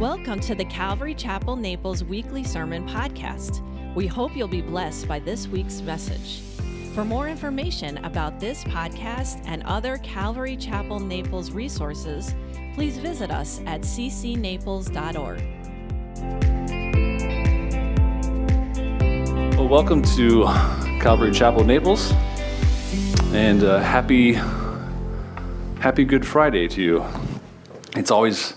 Welcome to the Calvary Chapel Naples weekly sermon podcast. We hope you'll be blessed by this week's message. For more information about this podcast and other Calvary Chapel Naples resources, please visit us at ccnaples.org. Well, welcome to Calvary Chapel Naples, and uh, happy, happy Good Friday to you. It's always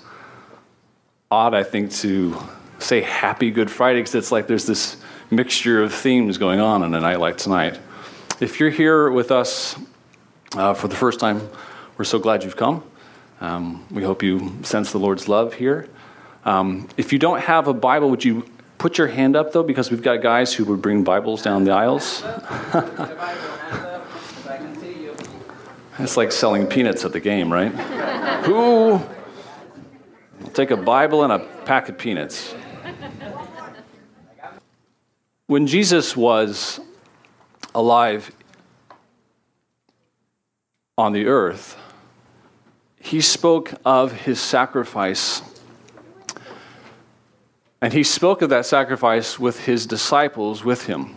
odd, I think, to say Happy Good Friday because it's like there's this mixture of themes going on on a night like tonight. If you're here with us uh, for the first time, we're so glad you've come. Um, we hope you sense the Lord's love here. Um, if you don't have a Bible, would you put your hand up though? Because we've got guys who would bring Bibles down the aisles. it's like selling peanuts at the game, right? who Take a Bible and a pack of peanuts. When Jesus was alive on the earth, he spoke of his sacrifice. And he spoke of that sacrifice with his disciples with him.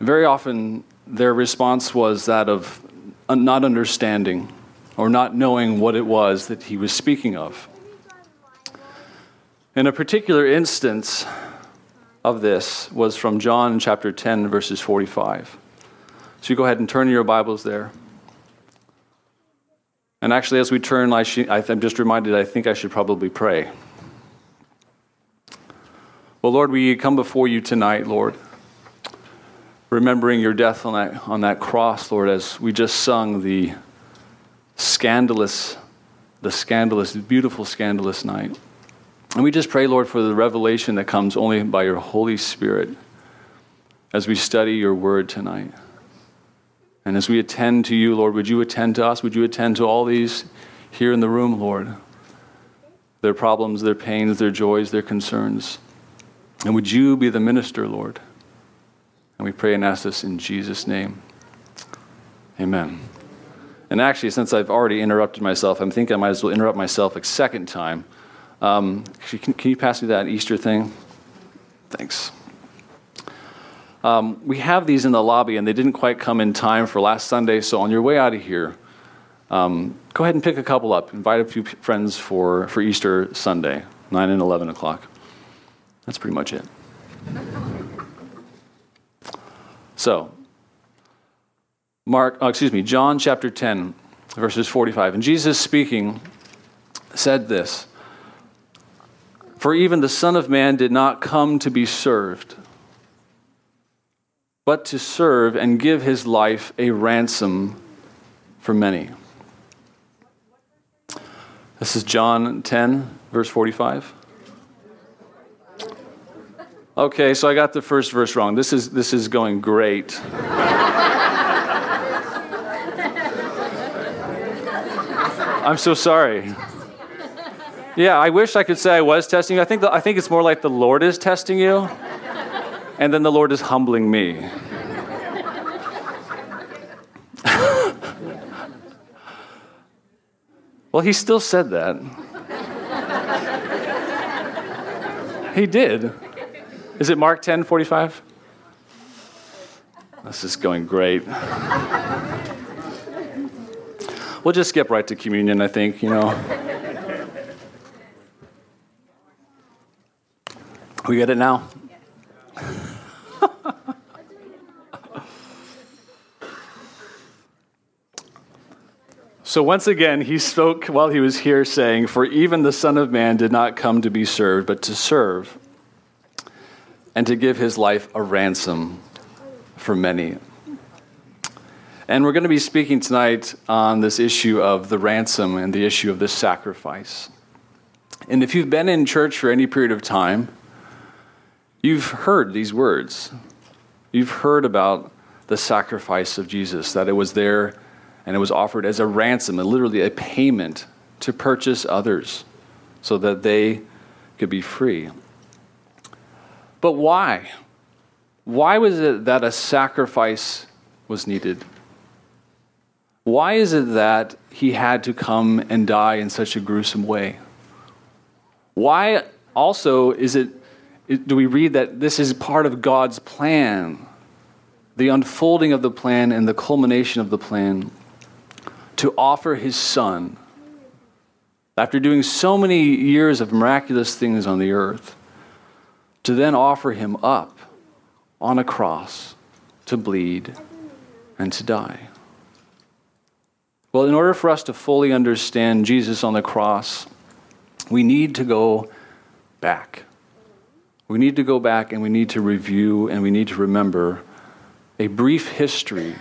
Very often, their response was that of not understanding or not knowing what it was that he was speaking of. And a particular instance of this was from John chapter 10, verses 45. So you go ahead and turn your Bibles there. And actually, as we turn, I am just reminded I think I should probably pray. Well, Lord, we come before you tonight, Lord, remembering your death on that, on that cross, Lord, as we just sung the scandalous, the scandalous, beautiful, scandalous night. And we just pray, Lord, for the revelation that comes only by your Holy Spirit as we study your word tonight. And as we attend to you, Lord, would you attend to us? Would you attend to all these here in the room, Lord? Their problems, their pains, their joys, their concerns. And would you be the minister, Lord? And we pray and ask this in Jesus' name. Amen. And actually, since I've already interrupted myself, I'm thinking I might as well interrupt myself a second time um, can, can, you pass me that Easter thing? Thanks. Um, we have these in the lobby, and they didn't quite come in time for last Sunday. So on your way out of here, um, go ahead and pick a couple up. Invite a few friends for, for Easter Sunday, 9 and 11 o'clock. That's pretty much it. So, Mark, oh, excuse me, John chapter 10, verses 45. And Jesus speaking said this for even the Son of Man did not come to be served, but to serve and give his life a ransom for many. This is John 10, verse 45. Okay, so I got the first verse wrong. This is, this is going great. I'm so sorry. Yeah, I wish I could say I was testing you. I think, the, I think it's more like the Lord is testing you, and then the Lord is humbling me. well, he still said that. he did. Is it Mark 10 45? This is going great. we'll just skip right to communion, I think, you know. We get it now? so once again, he spoke while he was here, saying, For even the Son of Man did not come to be served, but to serve, and to give his life a ransom for many. And we're going to be speaking tonight on this issue of the ransom and the issue of this sacrifice. And if you've been in church for any period of time, You've heard these words. You've heard about the sacrifice of Jesus, that it was there and it was offered as a ransom, and literally a payment to purchase others so that they could be free. But why? Why was it that a sacrifice was needed? Why is it that he had to come and die in such a gruesome way? Why also is it, do we read that this is part of God's plan? The unfolding of the plan and the culmination of the plan to offer his son after doing so many years of miraculous things on the earth, to then offer him up on a cross to bleed and to die. Well, in order for us to fully understand Jesus on the cross, we need to go back. We need to go back and we need to review and we need to remember a brief history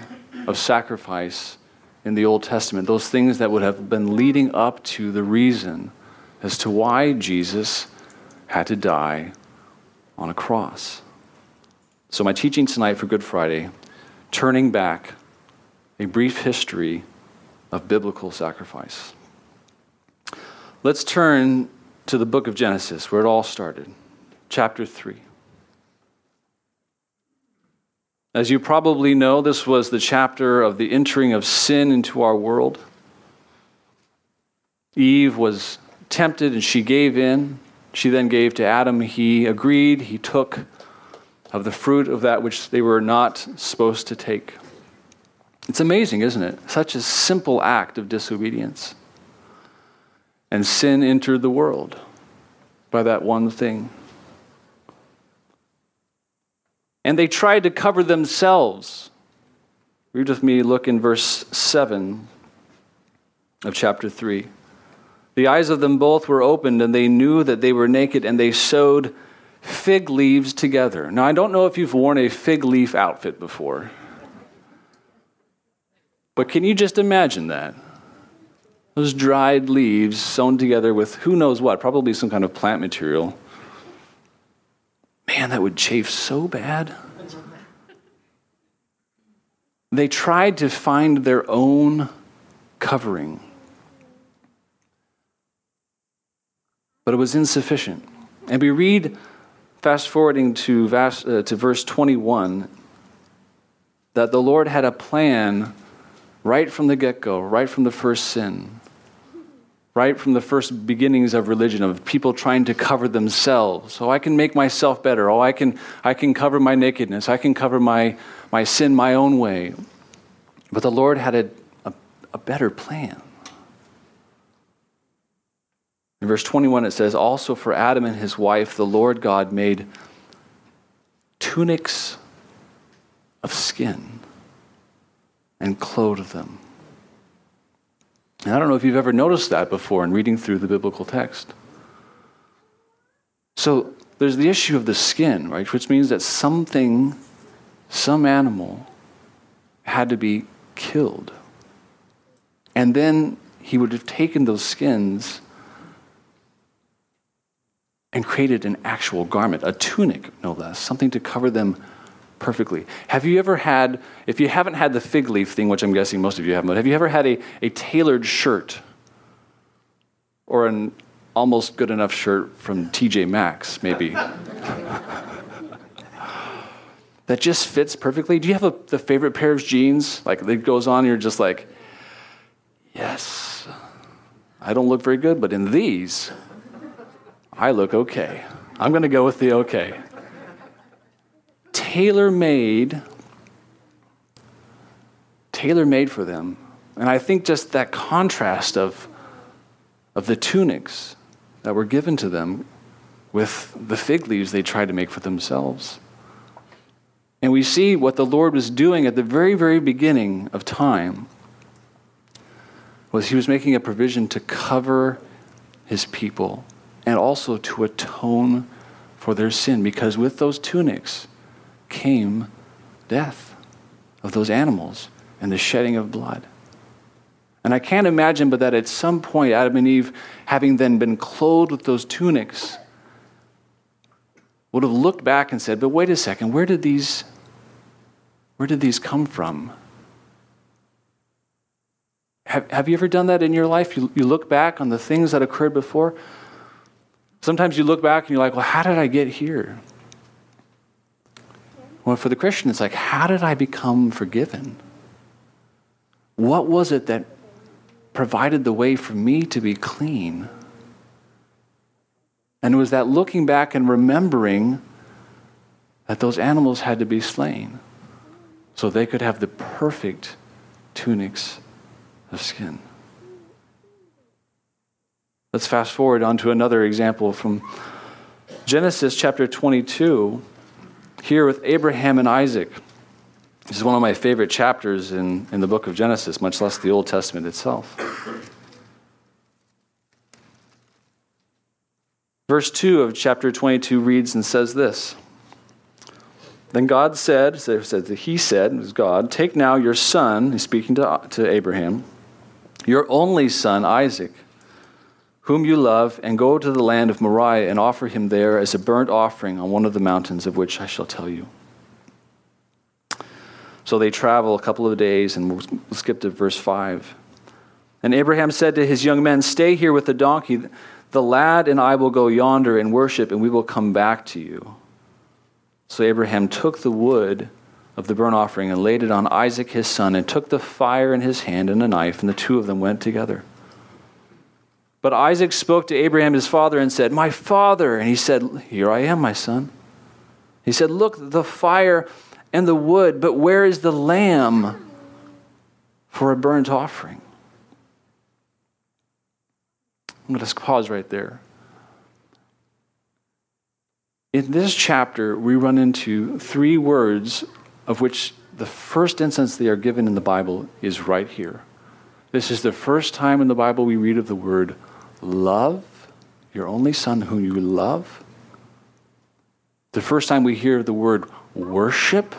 of sacrifice in the Old Testament, those things that would have been leading up to the reason as to why Jesus had to die on a cross. So, my teaching tonight for Good Friday, turning back a brief history of biblical sacrifice. Let's turn to the book of Genesis, where it all started, chapter 3. As you probably know, this was the chapter of the entering of sin into our world. Eve was tempted and she gave in. She then gave to Adam. He agreed. He took of the fruit of that which they were not supposed to take. It's amazing, isn't it? Such a simple act of disobedience. And sin entered the world by that one thing. And they tried to cover themselves. Read with me, look in verse 7 of chapter 3. The eyes of them both were opened, and they knew that they were naked, and they sewed fig leaves together. Now, I don't know if you've worn a fig leaf outfit before, but can you just imagine that? Those dried leaves sewn together with who knows what, probably some kind of plant material. Man, that would chafe so bad. They tried to find their own covering, but it was insufficient. And we read, fast forwarding to, vast, uh, to verse 21, that the Lord had a plan right from the get go, right from the first sin right from the first beginnings of religion of people trying to cover themselves. Oh i can make myself better. Oh i can i can cover my nakedness. I can cover my my sin my own way. But the lord had a, a, a better plan. In verse 21 it says also for adam and his wife the lord god made tunics of skin and clothed them and I don't know if you've ever noticed that before in reading through the biblical text. So there's the issue of the skin, right? Which means that something, some animal, had to be killed. And then he would have taken those skins and created an actual garment, a tunic, no less, something to cover them perfectly. Have you ever had, if you haven't had the fig leaf thing, which I'm guessing most of you haven't, but have you ever had a, a tailored shirt or an almost good enough shirt from TJ Maxx, maybe? that just fits perfectly? Do you have a, the favorite pair of jeans? Like it goes on, you're just like, yes, I don't look very good, but in these, I look okay. I'm going to go with the okay tailor made, tailor made for them. And I think just that contrast of, of the tunics that were given to them with the fig leaves they tried to make for themselves. And we see what the Lord was doing at the very, very beginning of time was he was making a provision to cover his people and also to atone for their sin because with those tunics came death of those animals and the shedding of blood. And I can't imagine but that at some point, Adam and Eve, having then been clothed with those tunics, would have looked back and said, But wait a second, where did these, where did these come from? Have, have you ever done that in your life? You, you look back on the things that occurred before. Sometimes you look back and you're like, Well, how did I get here? Well, for the Christian, it's like, how did I become forgiven? What was it that provided the way for me to be clean? And it was that looking back and remembering that those animals had to be slain so they could have the perfect tunics of skin. Let's fast forward on to another example from Genesis chapter 22, here with Abraham and Isaac. This is one of my favorite chapters in, in the book of Genesis, much less the Old Testament itself. Verse 2 of chapter 22 reads and says this Then God said, so He said, it was God, take now your son, he's speaking to, to Abraham, your only son, Isaac whom you love, and go to the land of Moriah and offer him there as a burnt offering on one of the mountains of which I shall tell you. So they travel a couple of days, and we'll skip to verse 5. And Abraham said to his young men, Stay here with the donkey. The lad and I will go yonder and worship, and we will come back to you. So Abraham took the wood of the burnt offering and laid it on Isaac his son, and took the fire in his hand and a knife, and the two of them went together. But Isaac spoke to Abraham his father and said, My father. And he said, Here I am, my son. He said, Look, the fire and the wood, but where is the lamb for a burnt offering? I'm going to pause right there. In this chapter, we run into three words of which the first instance they are given in the Bible is right here. This is the first time in the Bible we read of the word love, your only son whom you love. The first time we hear the word worship,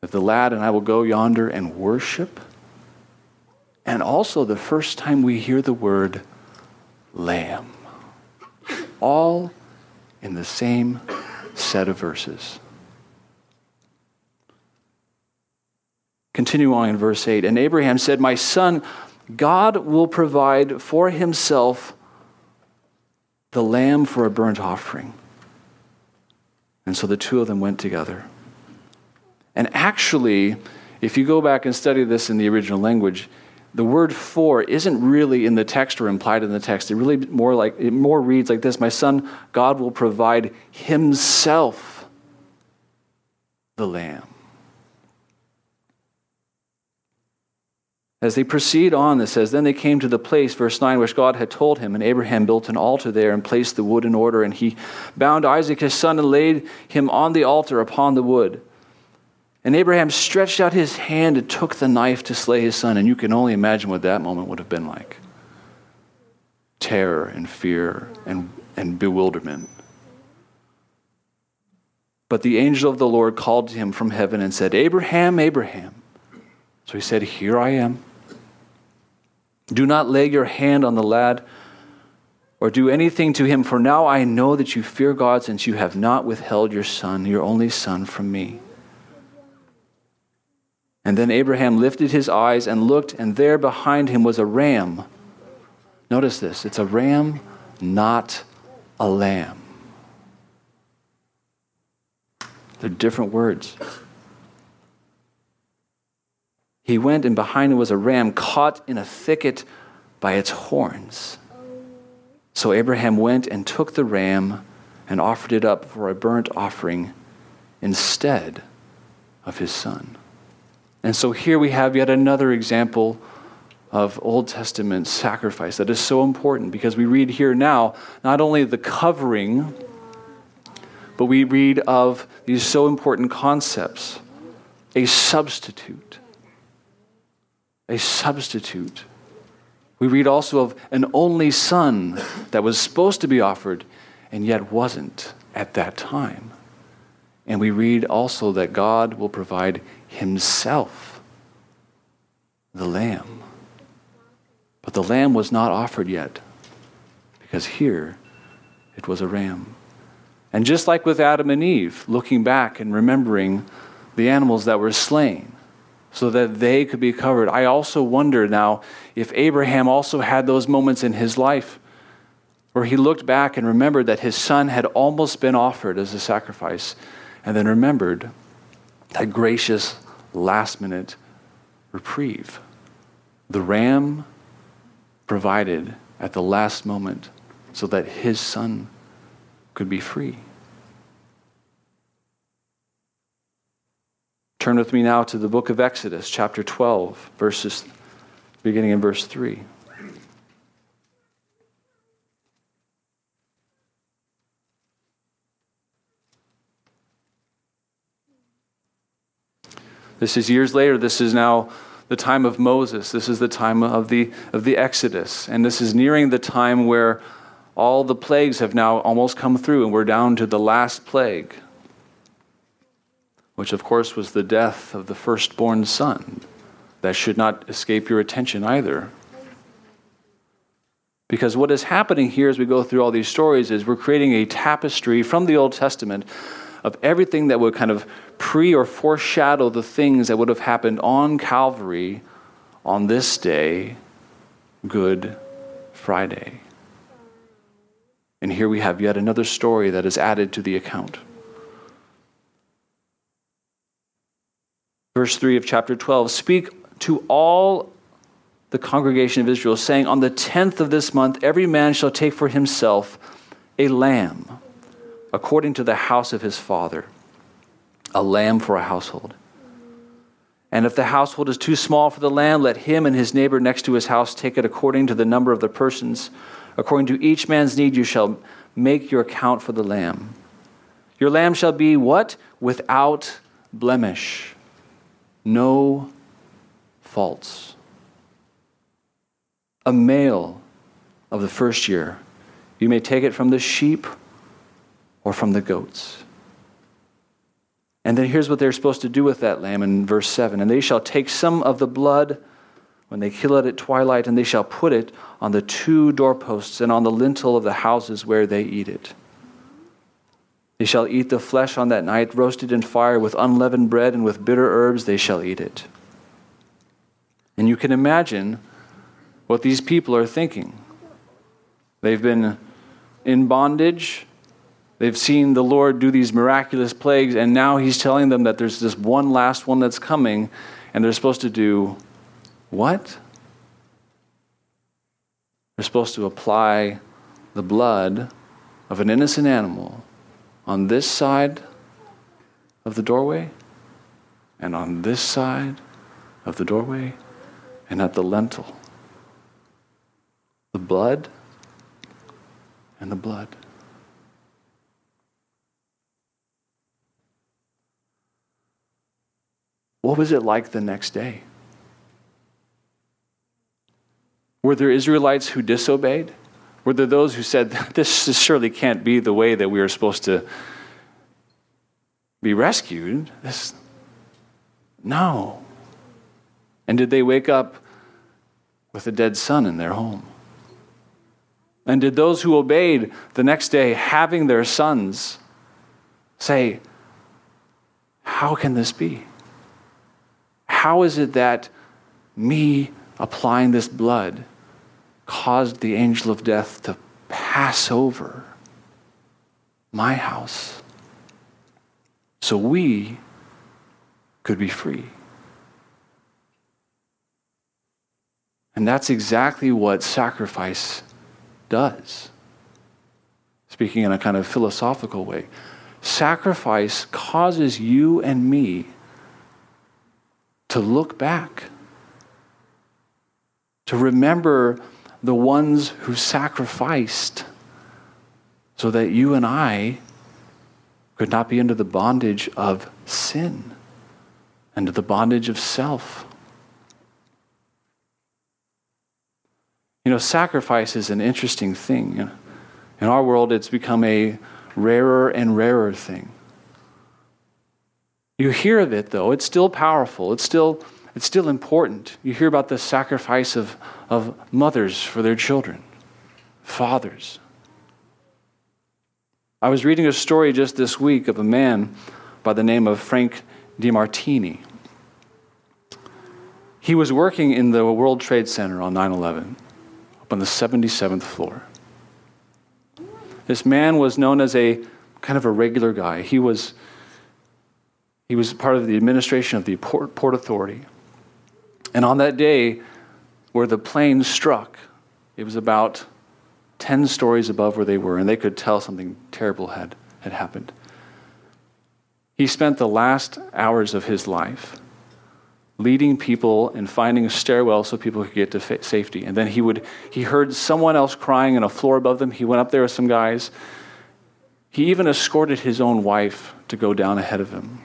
that the lad and I will go yonder and worship. And also the first time we hear the word lamb. All in the same set of verses. Continue on in verse 8. And Abraham said, My son, God will provide for himself the lamb for a burnt offering. And so the two of them went together. And actually, if you go back and study this in the original language, the word for isn't really in the text or implied in the text. It really more like it more reads like this: My son, God will provide himself the lamb. As they proceed on, it says, Then they came to the place, verse 9, which God had told him, and Abraham built an altar there and placed the wood in order, and he bound Isaac his son and laid him on the altar upon the wood. And Abraham stretched out his hand and took the knife to slay his son, and you can only imagine what that moment would have been like terror and fear and, and bewilderment. But the angel of the Lord called to him from heaven and said, Abraham, Abraham. So he said, Here I am. Do not lay your hand on the lad or do anything to him, for now I know that you fear God, since you have not withheld your son, your only son, from me. And then Abraham lifted his eyes and looked, and there behind him was a ram. Notice this it's a ram, not a lamb. They're different words. He went, and behind him was a ram caught in a thicket by its horns. So Abraham went and took the ram and offered it up for a burnt offering instead of his son. And so here we have yet another example of Old Testament sacrifice that is so important because we read here now not only the covering, but we read of these so important concepts a substitute a substitute. We read also of an only son that was supposed to be offered and yet wasn't at that time. And we read also that God will provide himself the lamb. But the lamb was not offered yet because here it was a ram. And just like with Adam and Eve, looking back and remembering the animals that were slain, so that they could be covered. I also wonder now if Abraham also had those moments in his life where he looked back and remembered that his son had almost been offered as a sacrifice, and then remembered that gracious last minute reprieve. The ram provided at the last moment so that his son could be free. Turn with me now to the book of Exodus, chapter 12, verses beginning in verse 3. This is years later. This is now the time of Moses. This is the time of the, of the Exodus. And this is nearing the time where all the plagues have now almost come through, and we're down to the last plague, which, of course, was the death of the firstborn son. That should not escape your attention either. Because what is happening here as we go through all these stories is we're creating a tapestry from the Old Testament of everything that would kind of pre or foreshadow the things that would have happened on Calvary on this day, Good Friday. And here we have yet another story that is added to the account. Verse 3 of chapter 12 Speak to all the congregation of Israel, saying, On the tenth of this month, every man shall take for himself a lamb, according to the house of his father a lamb for a household. And if the household is too small for the lamb, let him and his neighbor next to his house take it according to the number of the persons. According to each man's need, you shall make your account for the lamb. Your lamb shall be what? Without blemish, no faults. A male of the first year. You may take it from the sheep or from the goats. And then here's what they're supposed to do with that lamb in verse 7 And they shall take some of the blood when they kill it at twilight, and they shall put it on the two doorposts and on the lintel of the houses where they eat it. They shall eat the flesh on that night, roasted in fire with unleavened bread and with bitter herbs, they shall eat it. And you can imagine what these people are thinking. They've been in bondage They've seen the Lord do these miraculous plagues, and now He's telling them that there's this one last one that's coming, and they're supposed to do what? They're supposed to apply the blood of an innocent animal on this side of the doorway, and on this side of the doorway, and at the lintel. The blood and the blood. What was it like the next day? Were there Israelites who disobeyed? Were there those who said, This surely can't be the way that we are supposed to be rescued? This... No. And did they wake up with a dead son in their home? And did those who obeyed the next day, having their sons, say, How can this be? How is it that me applying this blood caused the angel of death to pass over my house so we could be free? And that's exactly what sacrifice does. Speaking in a kind of philosophical way, sacrifice causes you and me to look back, to remember the ones who sacrificed so that you and I could not be under the bondage of sin and the bondage of self. You know, sacrifice is an interesting thing. In our world, it's become a rarer and rarer thing. You hear of it, though. It's still powerful. It's still, it's still important. You hear about the sacrifice of, of mothers for their children, fathers. I was reading a story just this week of a man by the name of Frank DeMartini. He was working in the World Trade Center on 9 11, up on the 77th floor. This man was known as a kind of a regular guy. He was he was part of the administration of the Port, Port Authority. And on that day where the plane struck, it was about 10 stories above where they were, and they could tell something terrible had, had happened. He spent the last hours of his life leading people and finding a stairwell so people could get to fa- safety. And then he would he heard someone else crying on a floor above them. He went up there with some guys. He even escorted his own wife to go down ahead of him.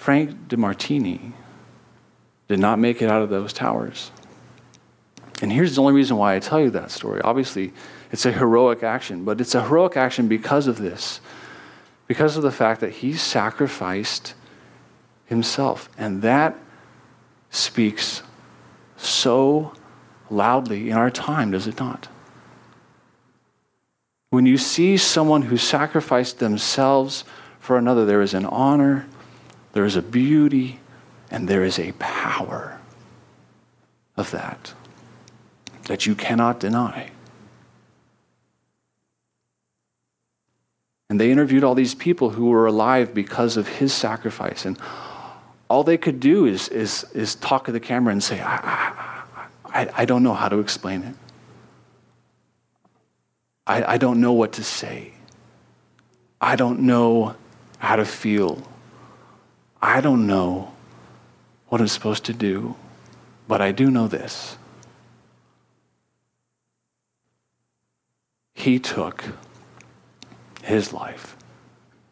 Frank DeMartini did not make it out of those towers. And here's the only reason why I tell you that story. Obviously, it's a heroic action, but it's a heroic action because of this because of the fact that he sacrificed himself. And that speaks so loudly in our time, does it not? When you see someone who sacrificed themselves for another, there is an honor, there is a beauty, and there is a power of that that you cannot deny. And they interviewed all these people who were alive because of his sacrifice. And all they could do is, is, is talk to the camera and say, I, I, I don't know how to explain it. I, I don't know what to say. I don't know how to feel. I don't know what I'm supposed to do, but I do know this. He took his life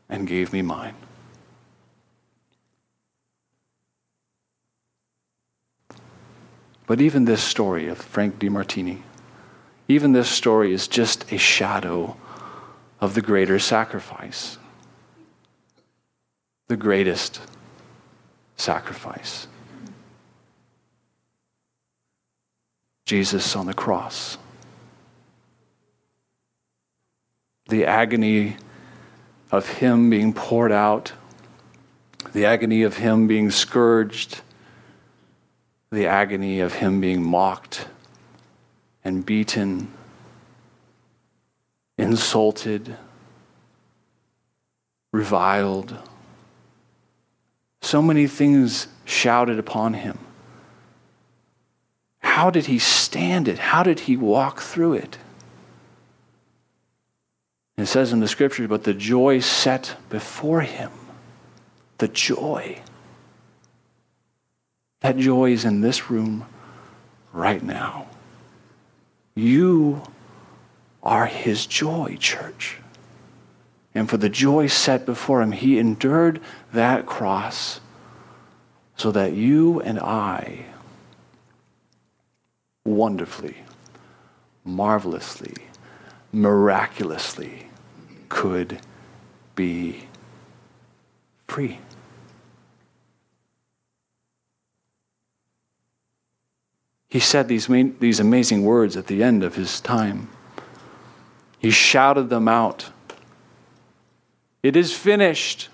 and gave me mine. But even this story of Frank DeMartini, even this story is just a shadow of the greater sacrifice, the greatest sacrifice. Jesus on the cross. the agony of him being poured out, the agony of him being scourged, the agony of him being mocked and beaten, insulted, reviled. So many things shouted upon him. How did he stand it? How did he walk through it? It says in the scriptures, but the joy set before him. The joy. That joy is in this room right now. You are his joy, church. And for the joy set before him, he endured that cross so that you and I wonderfully, marvelously, miraculously could be free. He said these, these amazing words at the end of his time. He shouted them out It is finished.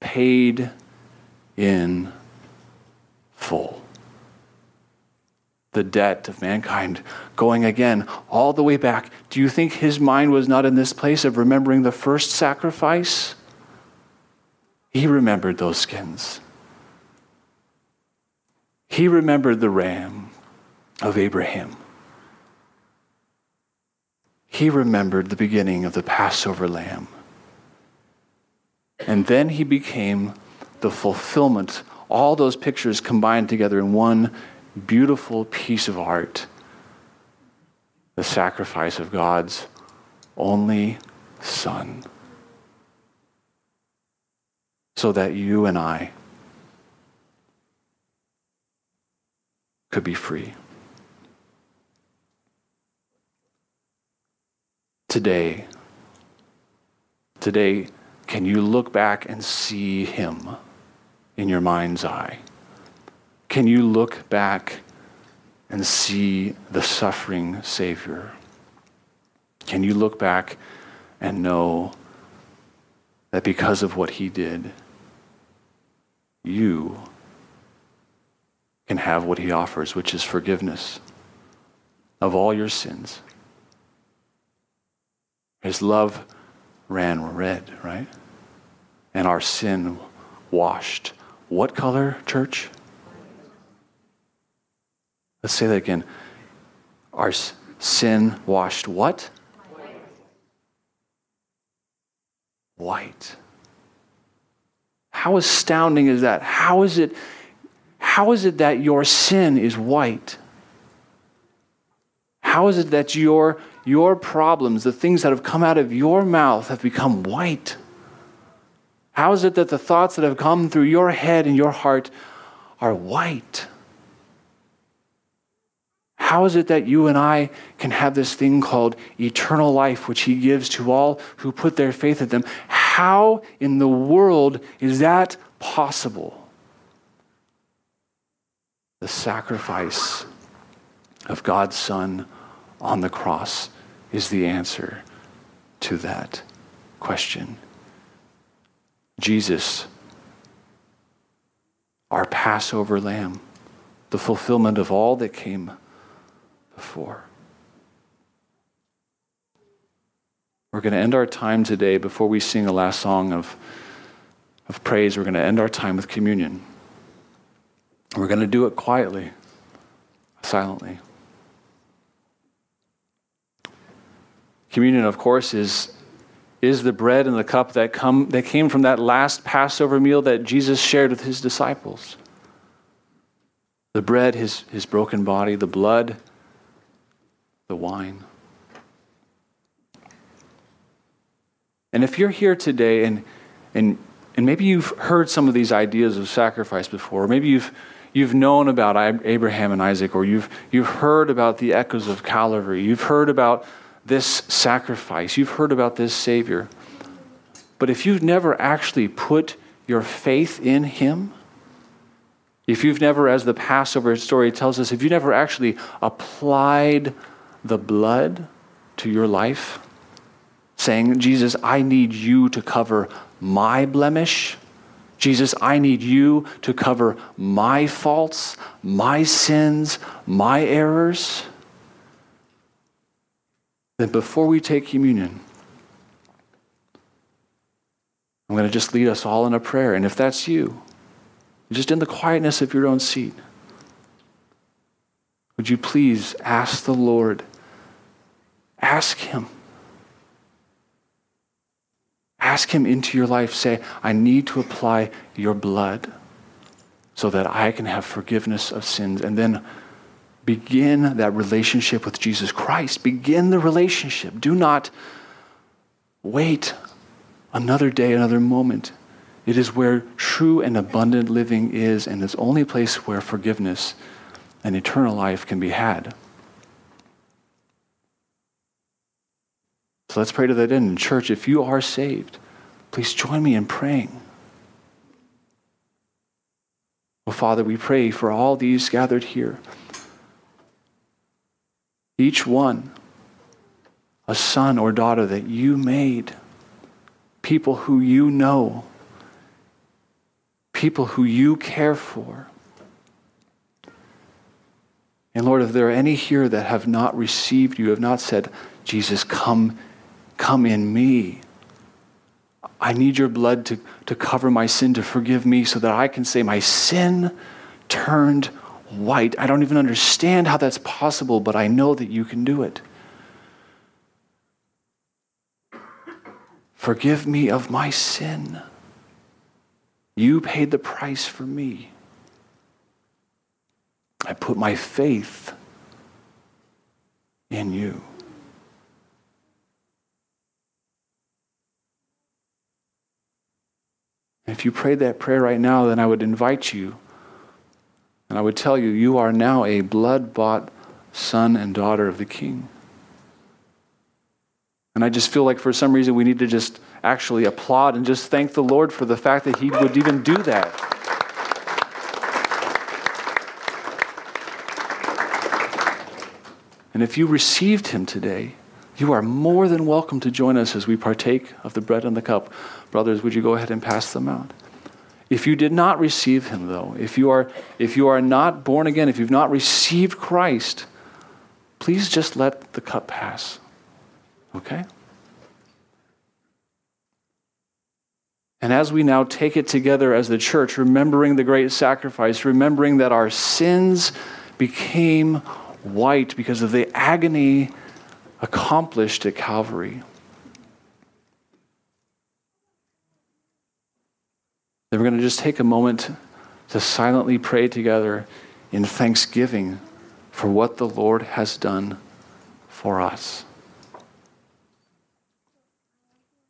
Paid in full the debt of mankind going again all the way back. Do you think his mind was not in this place of remembering the first sacrifice? He remembered those skins. He remembered the ram of Abraham. He remembered the beginning of the Passover lamb. And then he became the fulfillment, all those pictures combined together in one beautiful piece of art the sacrifice of God's only Son. So that you and I could be free. Today, today, can you look back and see Him in your mind's eye? Can you look back and see the suffering Savior? Can you look back and know that because of what he did, you can have what he offers, which is forgiveness of all your sins? His love ran red, right? And our sin washed. What color, church? Let's say that again. Our sin washed what? White. How astounding is that? How is it how is it that your sin is white? How is it that your your problems, the things that have come out of your mouth have become white? How is it that the thoughts that have come through your head and your heart are white? How is it that you and I can have this thing called eternal life, which He gives to all who put their faith in them? How in the world is that possible? The sacrifice of God's Son on the cross is the answer to that question. Jesus, our Passover lamb, the fulfillment of all that came before. We're going to end our time today before we sing a last song of, of praise. We're going to end our time with communion. We're going to do it quietly, silently. Communion, of course, is, is the bread and the cup that, come, that came from that last Passover meal that Jesus shared with his disciples. The bread, his, his broken body, the blood, the wine. And if you're here today and, and, and maybe you've heard some of these ideas of sacrifice before, or maybe you've, you've known about Abraham and Isaac, or you've, you've heard about the echoes of Calvary, you've heard about this sacrifice, you've heard about this Savior. But if you've never actually put your faith in Him, if you've never, as the Passover story tells us, if you've never actually applied the blood to your life, saying, Jesus, I need you to cover my blemish. Jesus, I need you to cover my faults, my sins, my errors. Then before we take communion, I'm going to just lead us all in a prayer. And if that's you, just in the quietness of your own seat, would you please ask the Lord? Ask Him. Ask Him into your life. Say, I need to apply your blood so that I can have forgiveness of sins. And then begin that relationship with Jesus Christ. Begin the relationship. Do not wait another day, another moment. It is where true and abundant living is, and it's only place where forgiveness and eternal life can be had. So let's pray to that end. Church, if you are saved, please join me in praying. Well, Father, we pray for all these gathered here. Each one, a son or daughter that you made, people who you know, people who you care for. And Lord, if there are any here that have not received you, have not said, Jesus, come, come in me. I need your blood to, to cover my sin, to forgive me, so that I can say, My sin turned white. I don't even understand how that's possible, but I know that you can do it. Forgive me of my sin. You paid the price for me. I put my faith in you. If you prayed that prayer right now, then I would invite you and I would tell you, you are now a blood bought son and daughter of the King. And I just feel like for some reason we need to just actually applaud and just thank the Lord for the fact that He would even do that. And if you received Him today, you are more than welcome to join us as we partake of the bread and the cup. Brothers, would you go ahead and pass them out? If you did not receive him, though, if you are, if you are not born again, if you've not received Christ, please just let the cup pass. Okay? And as we now take it together as the church, remembering the great sacrifice, remembering that our sins became white because of the agony accomplished at Calvary. Then we're going to just take a moment to silently pray together in thanksgiving for what the Lord has done for us.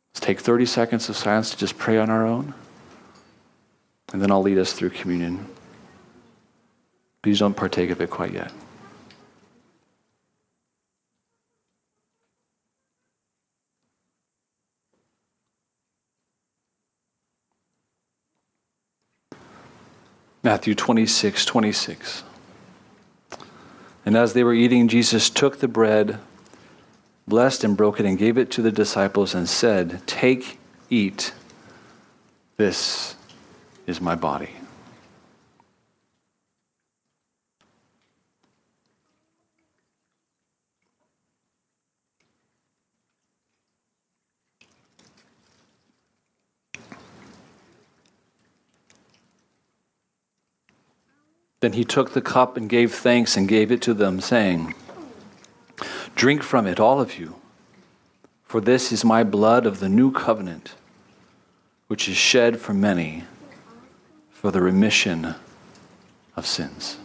Let's take 30 seconds of silence to just pray on our own, and then I'll lead us through communion. Please don't partake of it quite yet. Matthew 26, 26. And as they were eating, Jesus took the bread, blessed and broke it, and gave it to the disciples and said, Take, eat. This is my body. Then he took the cup and gave thanks and gave it to them, saying, Drink from it, all of you, for this is my blood of the new covenant, which is shed for many for the remission of sins.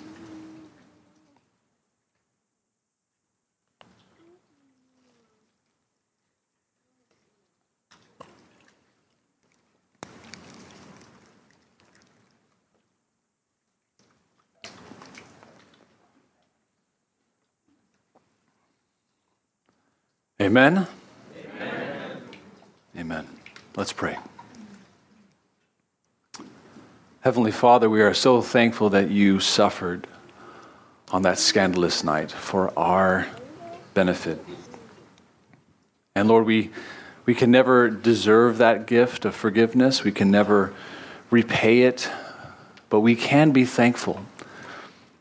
Amen? Amen. Amen. Let's pray. Heavenly Father, we are so thankful that you suffered on that scandalous night for our benefit. And Lord, we, we can never deserve that gift of forgiveness, we can never repay it, but we can be thankful.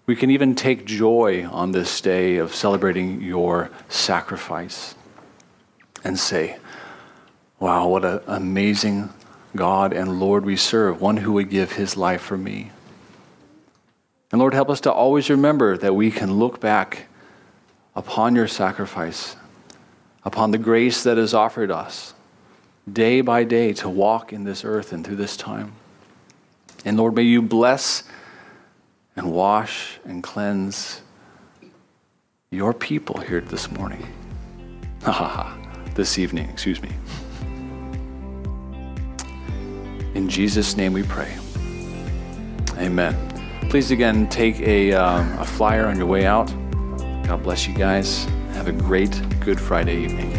We can even take joy on this day of celebrating your sacrifice and say, Wow, what an amazing God and Lord we serve, one who would give his life for me. And Lord, help us to always remember that we can look back upon your sacrifice, upon the grace that is offered us day by day to walk in this earth and through this time. And Lord, may you bless and wash and cleanse your people here this morning. Ha ha ha this evening, excuse me. In Jesus' name we pray. Amen. Please again take a, um, a flyer on your way out. God bless you guys. Have a great Good Friday evening.